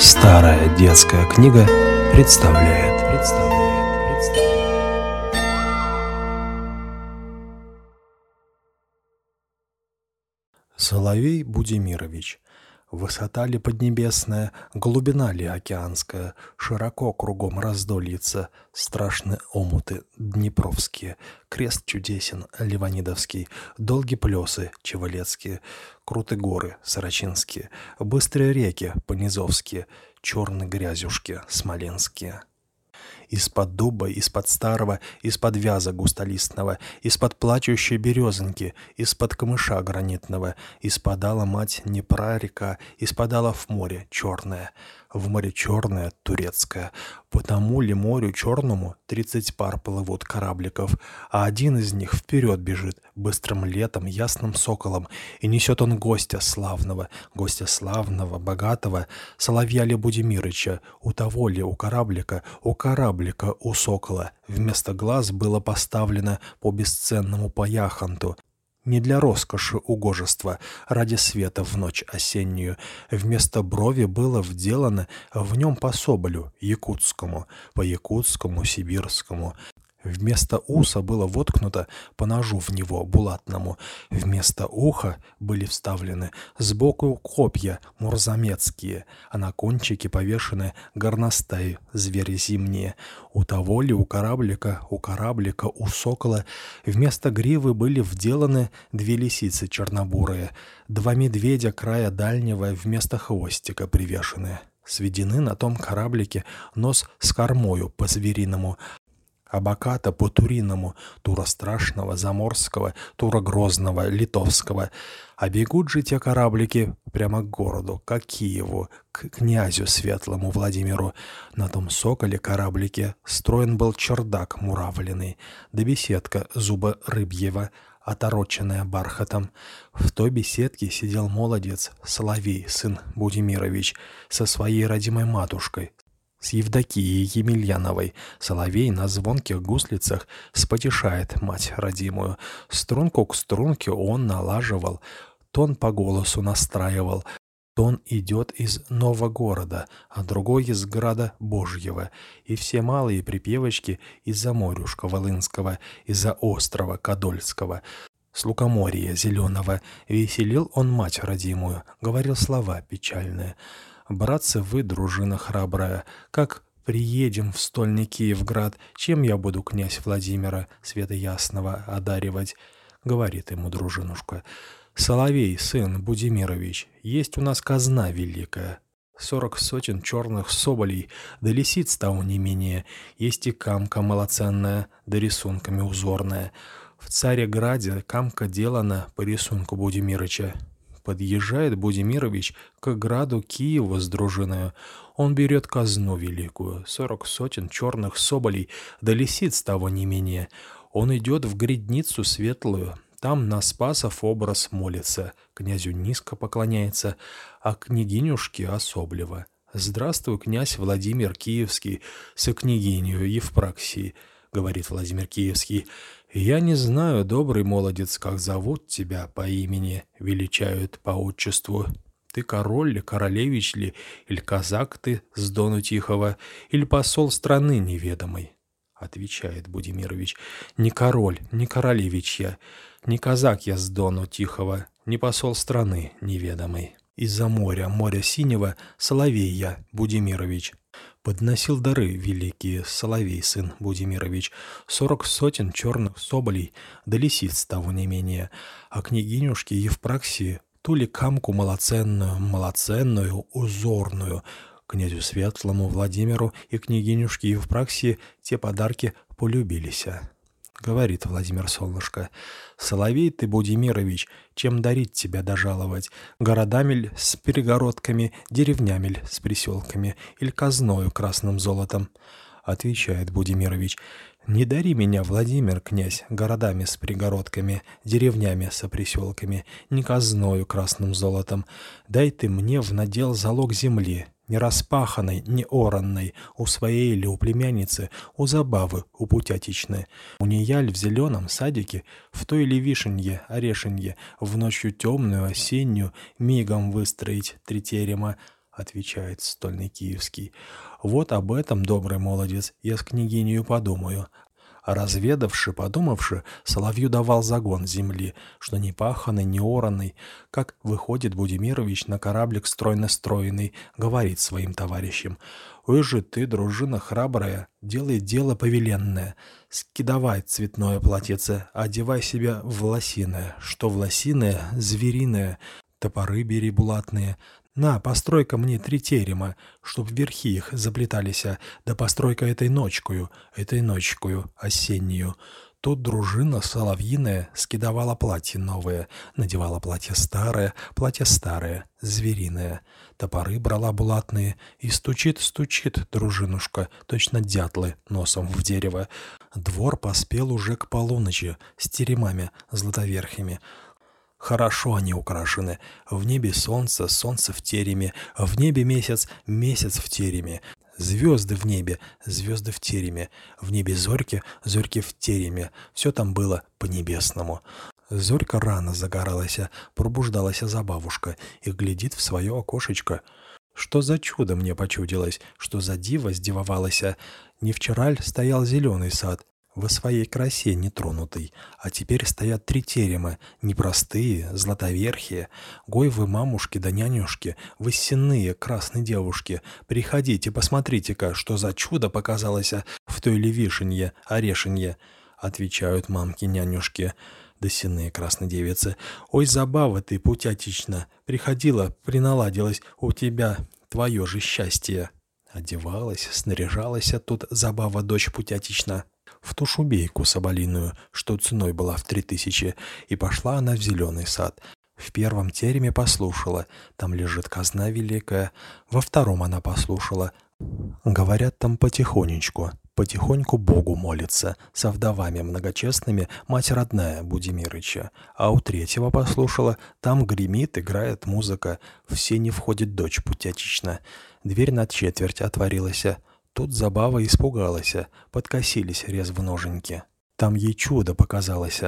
Старая детская книга представляет. представляет, представляет. Соловей Будимирович. Высота ли поднебесная, глубина ли океанская, Широко кругом раздольица, страшны омуты днепровские, Крест чудесен ливанидовский, долги плесы чевалецкие, Круты горы сорочинские, быстрые реки понизовские, Черные грязюшки смоленские. Из-под дуба, из-под старого, из-под вяза густолистного, из-под плачущей березоньки, из-под камыша гранитного, испадала мать Днепра река, испадала в море черное в море черное, турецкое. Потому ли морю черному тридцать пар плывут корабликов, а один из них вперед бежит, быстрым летом, ясным соколом, и несет он гостя славного, гостя славного, богатого, Соловья ли Будимирыча, у того ли, у кораблика, у кораблика, у сокола. Вместо глаз было поставлено по бесценному паяханту, не для роскоши угожества, ради света в ночь осеннюю. Вместо брови было вделано в нем по соболю, якутскому, по якутскому, сибирскому. Вместо уса было воткнуто по ножу в него булатному. Вместо уха были вставлены сбоку копья мурзамецкие, а на кончике повешены горностаи, звери зимние. У того ли у кораблика, у кораблика, у сокола вместо гривы были вделаны две лисицы чернобурые, два медведя края дальнего вместо хвостика привешены. Сведены на том кораблике нос с кормою по-звериному, Абаката по-туриному, тура страшного, заморского, тура грозного, литовского. А бегут же те кораблики прямо к городу, к Киеву, к князю светлому Владимиру. На том соколе кораблике строен был чердак муравленный, да беседка зуба рыбьего, отороченная бархатом. В той беседке сидел молодец, Соловей, сын Будимирович, со своей родимой матушкой, с Евдокией Емельяновой Соловей на звонких гуслицах спотешает мать родимую. Струнку к струнке он налаживал, тон по голосу настраивал. Тон идет из нового города, а другой из града Божьего. И все малые припевочки из-за морюшка Волынского, из-за острова Кадольского. С лукоморья зеленого веселил он мать родимую, говорил слова печальные. Братцы вы, дружина храбрая, как приедем в стольный Киевград, чем я буду князь Владимира, света ясного, одаривать?» — говорит ему дружинушка. «Соловей, сын Будимирович, есть у нас казна великая». Сорок сотен черных соболей, да лисиц того не менее, есть и камка малоценная, да рисунками узорная. В Царе-Граде камка делана по рисунку Будимирыча. Подъезжает Будимирович к граду Киева с дружиною. Он берет казну великую, сорок сотен черных соболей, да лисиц того не менее. Он идет в гридницу светлую, там на Спасов образ молится, князю низко поклоняется, а княгинюшке особливо. «Здравствуй, князь Владимир Киевский, со княгинью Евпраксией», — говорит Владимир Киевский. «Я не знаю, добрый молодец, как зовут тебя по имени, величают по отчеству. Ты король ли, королевич ли, или казак ты с Дону Тихого, или посол страны неведомой?» Отвечает Будимирович. «Не король, не королевич я, не казак я с Дону Тихого, не посол страны неведомой. Из-за моря, моря синего, соловей я, Будимирович, подносил дары великие Соловей, сын Будимирович, сорок сотен черных соболей, да лисиц того не менее, а княгинюшке Евпраксии ту ли камку малоценную, малоценную, узорную, князю Светлому Владимиру и княгинюшке Евпраксии те подарки полюбилися. — говорит Владимир Солнышко. «Соловей ты, Будимирович, чем дарить тебя дожаловать? Городами с перегородками, деревнями с приселками или казною красным золотом?» Отвечает Будимирович. «Не дари меня, Владимир, князь, городами с пригородками, деревнями с приселками, не казною красным золотом. Дай ты мне в надел залог земли, не распаханной, не оранной, у своей или у племянницы, у забавы, у путятичной. У неяль в зеленом садике, в той ли вишенье, орешенье, в ночью темную, осеннюю, мигом выстроить три терема, отвечает стольный киевский. Вот об этом, добрый молодец, я с княгинью подумаю. Разведавши, подумавши, Соловью давал загон земли, что не паханный, не оранный, как выходит Будимирович на кораблик стройно строенный, говорит своим товарищам. «Ой же ты, дружина храбрая, делай дело повеленное, скидавай цветное платьице, одевай себя в лосиное, что в лосиное, звериное, топоры бери булатные, на, постройка мне три терема, чтоб верхи их заплетались, да постройка этой ночкую, этой ночкую, осеннюю. Тут дружина соловьиная скидывала платье новое, надевала платье старое, платье старое, звериное. Топоры брала булатные, и стучит-стучит дружинушка, точно дятлы, носом в дерево. Двор поспел уже к полуночи, с теремами златоверхими. Хорошо они украшены. В небе солнце, солнце в тереме. В небе месяц, месяц в тереме. Звезды в небе, звезды в тереме. В небе зорьки, зорьки в тереме. Все там было по-небесному. Зорька рано загоралась, пробуждалась за бабушка и глядит в свое окошечко. Что за чудо мне почудилось, что за диво сдивовалась. Не вчера стоял зеленый сад, во своей красе нетронутой, а теперь стоят три терема, непростые, златоверхие, гойвы мамушки да нянюшки, высяные красные девушки. Приходите, посмотрите-ка, что за чудо показалось в той левишенье, орешенье, отвечают мамки-нянюшки да синые красные девицы. Ой, забава ты, путятично, приходила, приналадилась у тебя твое же счастье. Одевалась, снаряжалась тут забава дочь путятична в ту шубейку соболиную, что ценой была в три тысячи, и пошла она в зеленый сад. В первом тереме послушала, там лежит казна великая, во втором она послушала. Говорят там потихонечку, потихоньку Богу молится, со вдовами многочестными мать родная Будимирыча. А у третьего послушала, там гремит, играет музыка, все не входит дочь путятична. Дверь на четверть отворилась, Тут Забава испугалась, подкосились резво ноженьки. Там ей чудо показалось.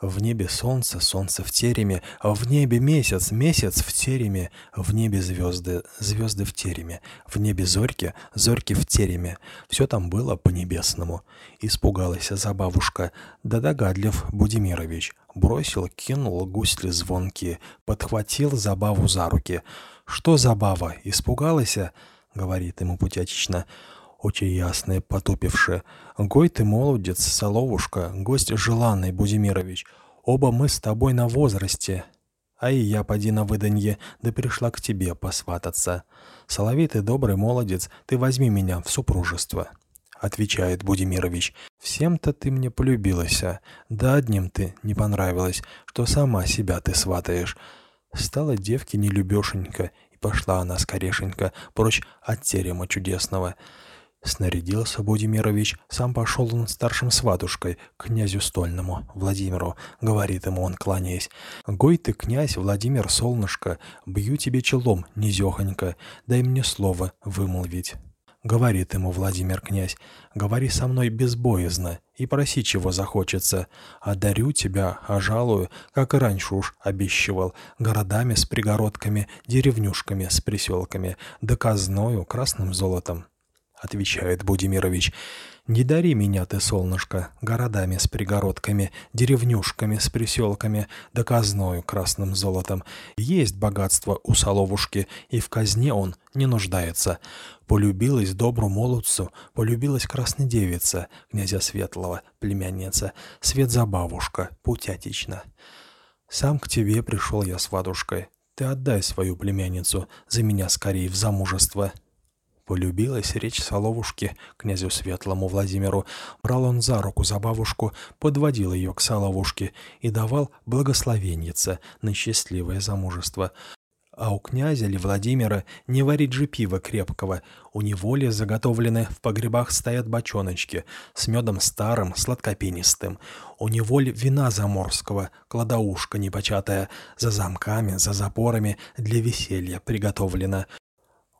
В небе солнце, солнце в тереме, а в небе месяц, месяц в тереме, в небе звезды, звезды в тереме, в небе зорьки, зорьки в тереме. Все там было по-небесному. Испугалась забавушка, да догадлив Будимирович. Бросил, кинул гусли звонкие, подхватил забаву за руки. «Что забава, испугалась?» — говорит ему путятично очи ясные, потупившие. «Гой ты, молодец, соловушка, гость желанный, Будимирович. Оба мы с тобой на возрасте. А и я, поди на выданье, да пришла к тебе посвататься. Соловей ты добрый молодец, ты возьми меня в супружество». Отвечает Будимирович. «Всем-то ты мне полюбилась, а? Да одним ты не понравилось, что сама себя ты сватаешь». Стала девке нелюбешенька, и пошла она скорешенько прочь от терема чудесного. Снарядился Будимирович, сам пошел он старшим сватушкой, князю Стольному, Владимиру, говорит ему он, кланяясь. «Гой ты, князь Владимир Солнышко, бью тебе челом, низехонько, дай мне слово вымолвить». Говорит ему Владимир князь, говори со мной безбоязно и проси, чего захочется. Одарю тебя, ожалую, как и раньше уж обещивал, городами с пригородками, деревнюшками с приселками, доказною красным золотом отвечает Будимирович. «Не дари меня ты, солнышко, городами с пригородками, деревнюшками с приселками, да казною красным золотом. Есть богатство у соловушки, и в казне он не нуждается. Полюбилась добру молодцу, полюбилась красная девица, князя Светлого, племянница, свет забавушка, путятична. Сам к тебе пришел я с вадушкой. Ты отдай свою племянницу за меня скорее в замужество». Полюбилась речь Соловушки князю Светлому Владимиру. Брал он за руку за бабушку, подводил ее к Соловушке и давал благословеннице на счастливое замужество. А у князя ли Владимира не варить же пива крепкого. У него ли заготовлены в погребах стоят бочоночки с медом старым, сладкопенистым. У него ли вина заморского, кладоушка непочатая, за замками, за запорами для веселья приготовлена.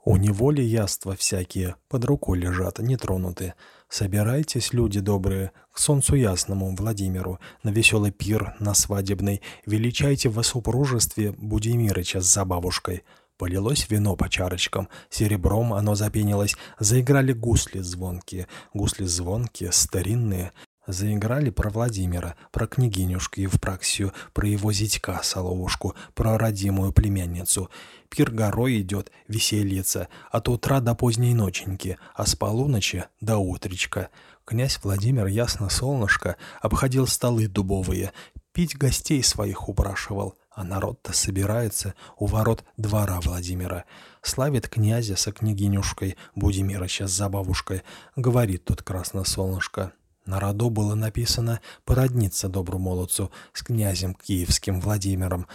У него ли яства всякие под рукой лежат, нетронутые. Собирайтесь, люди добрые, к солнцу ясному Владимиру, на веселый пир, на свадебный. Величайте во супружестве Будимирыча с забавушкой. Полилось вино по чарочкам, серебром оно запенилось, заиграли гусли звонкие, гусли звонкие, старинные. Заиграли про Владимира, про княгинюшку Евпраксию, про его зятька Соловушку, про родимую племянницу. Пир горой идет, весельица, от утра до поздней ноченьки, а с полуночи до утречка. Князь Владимир ясно солнышко обходил столы дубовые, пить гостей своих упрашивал, а народ-то собирается у ворот двора Владимира. Славит князя со княгинюшкой, Будимирыча с забавушкой, говорит тут красносолнышко. На роду было написано «породниться добру молодцу с князем киевским Владимиром».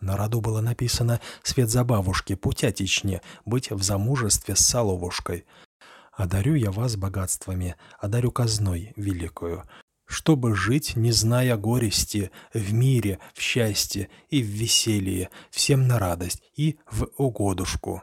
На роду было написано «свет забавушки, путятичне, быть в замужестве с Соловушкой». Одарю я вас богатствами, одарю казной великую, чтобы жить, не зная горести, в мире, в счастье и в веселье, всем на радость и в угодушку.